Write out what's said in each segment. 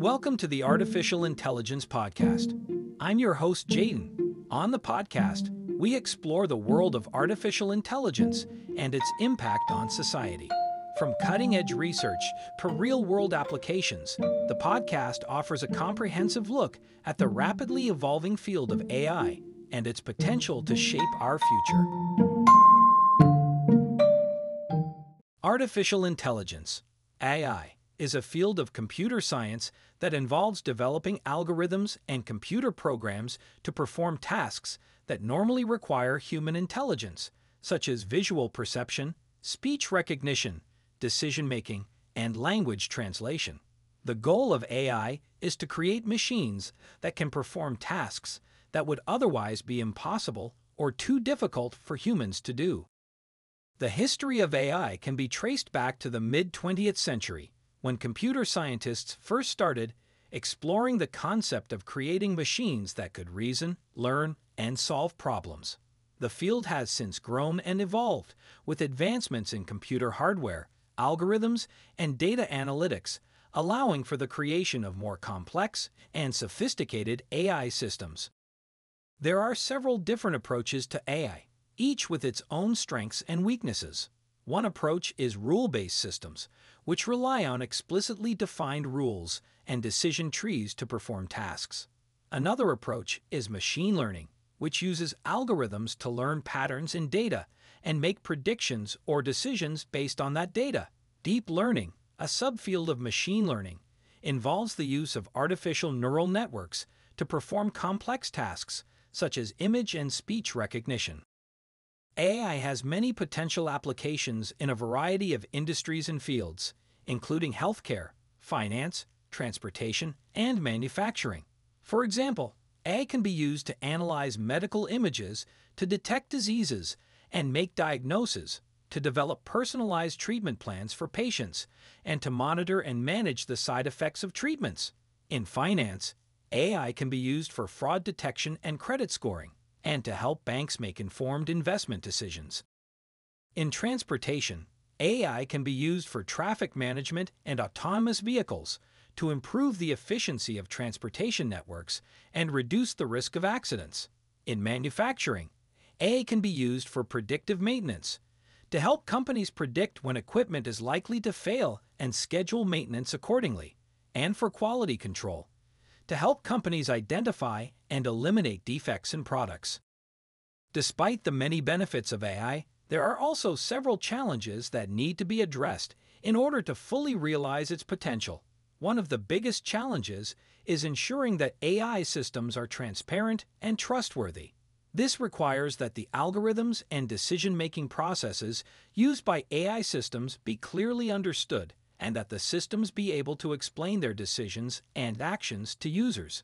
Welcome to the Artificial Intelligence Podcast. I'm your host, Jaden. On the podcast, we explore the world of artificial intelligence and its impact on society. From cutting edge research to real world applications, the podcast offers a comprehensive look at the rapidly evolving field of AI and its potential to shape our future. Artificial intelligence, AI, is a field of computer science that involves developing algorithms and computer programs to perform tasks that normally require human intelligence, such as visual perception, speech recognition, decision making, and language translation. The goal of AI is to create machines that can perform tasks that would otherwise be impossible or too difficult for humans to do. The history of AI can be traced back to the mid 20th century when computer scientists first started exploring the concept of creating machines that could reason, learn, and solve problems. The field has since grown and evolved with advancements in computer hardware, algorithms, and data analytics, allowing for the creation of more complex and sophisticated AI systems. There are several different approaches to AI, each with its own strengths and weaknesses. One approach is rule based systems, which rely on explicitly defined rules and decision trees to perform tasks. Another approach is machine learning, which uses algorithms to learn patterns in data and make predictions or decisions based on that data. Deep learning, a subfield of machine learning, involves the use of artificial neural networks to perform complex tasks such as image and speech recognition. AI has many potential applications in a variety of industries and fields, including healthcare, finance, transportation, and manufacturing. For example, AI can be used to analyze medical images to detect diseases and make diagnoses, to develop personalized treatment plans for patients, and to monitor and manage the side effects of treatments. In finance, AI can be used for fraud detection and credit scoring, and to help banks make informed investment decisions. In transportation, AI can be used for traffic management and autonomous vehicles to improve the efficiency of transportation networks and reduce the risk of accidents. In manufacturing, AI can be used for predictive maintenance to help companies predict when equipment is likely to fail and schedule maintenance accordingly, and for quality control to help companies identify and eliminate defects in products. Despite the many benefits of AI, there are also several challenges that need to be addressed in order to fully realize its potential. One of the biggest challenges is ensuring that AI systems are transparent and trustworthy. This requires that the algorithms and decision making processes used by AI systems be clearly understood and that the systems be able to explain their decisions and actions to users.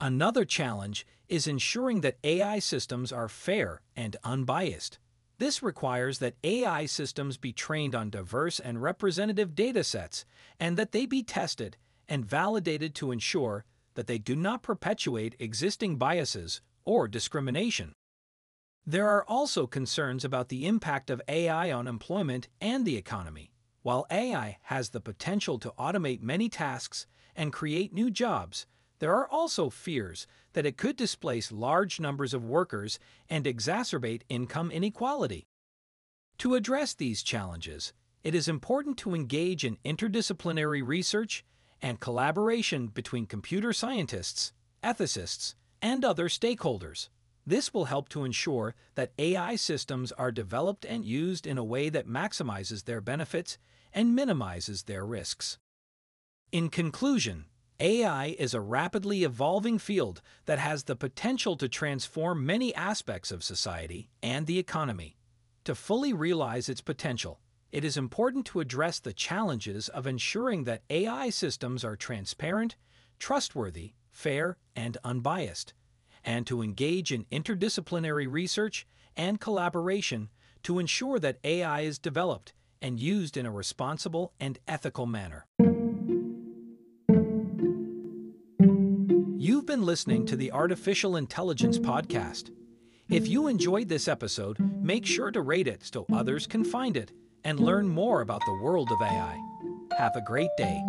Another challenge is ensuring that AI systems are fair and unbiased. This requires that AI systems be trained on diverse and representative datasets and that they be tested and validated to ensure that they do not perpetuate existing biases or discrimination. There are also concerns about the impact of AI on employment and the economy. While AI has the potential to automate many tasks and create new jobs, there are also fears that it could displace large numbers of workers and exacerbate income inequality. To address these challenges, it is important to engage in interdisciplinary research and collaboration between computer scientists, ethicists, and other stakeholders. This will help to ensure that AI systems are developed and used in a way that maximizes their benefits and minimizes their risks. In conclusion, AI is a rapidly evolving field that has the potential to transform many aspects of society and the economy. To fully realize its potential, it is important to address the challenges of ensuring that AI systems are transparent, trustworthy, fair, and unbiased, and to engage in interdisciplinary research and collaboration to ensure that AI is developed and used in a responsible and ethical manner. You've been listening to the Artificial Intelligence Podcast. If you enjoyed this episode, make sure to rate it so others can find it and learn more about the world of AI. Have a great day.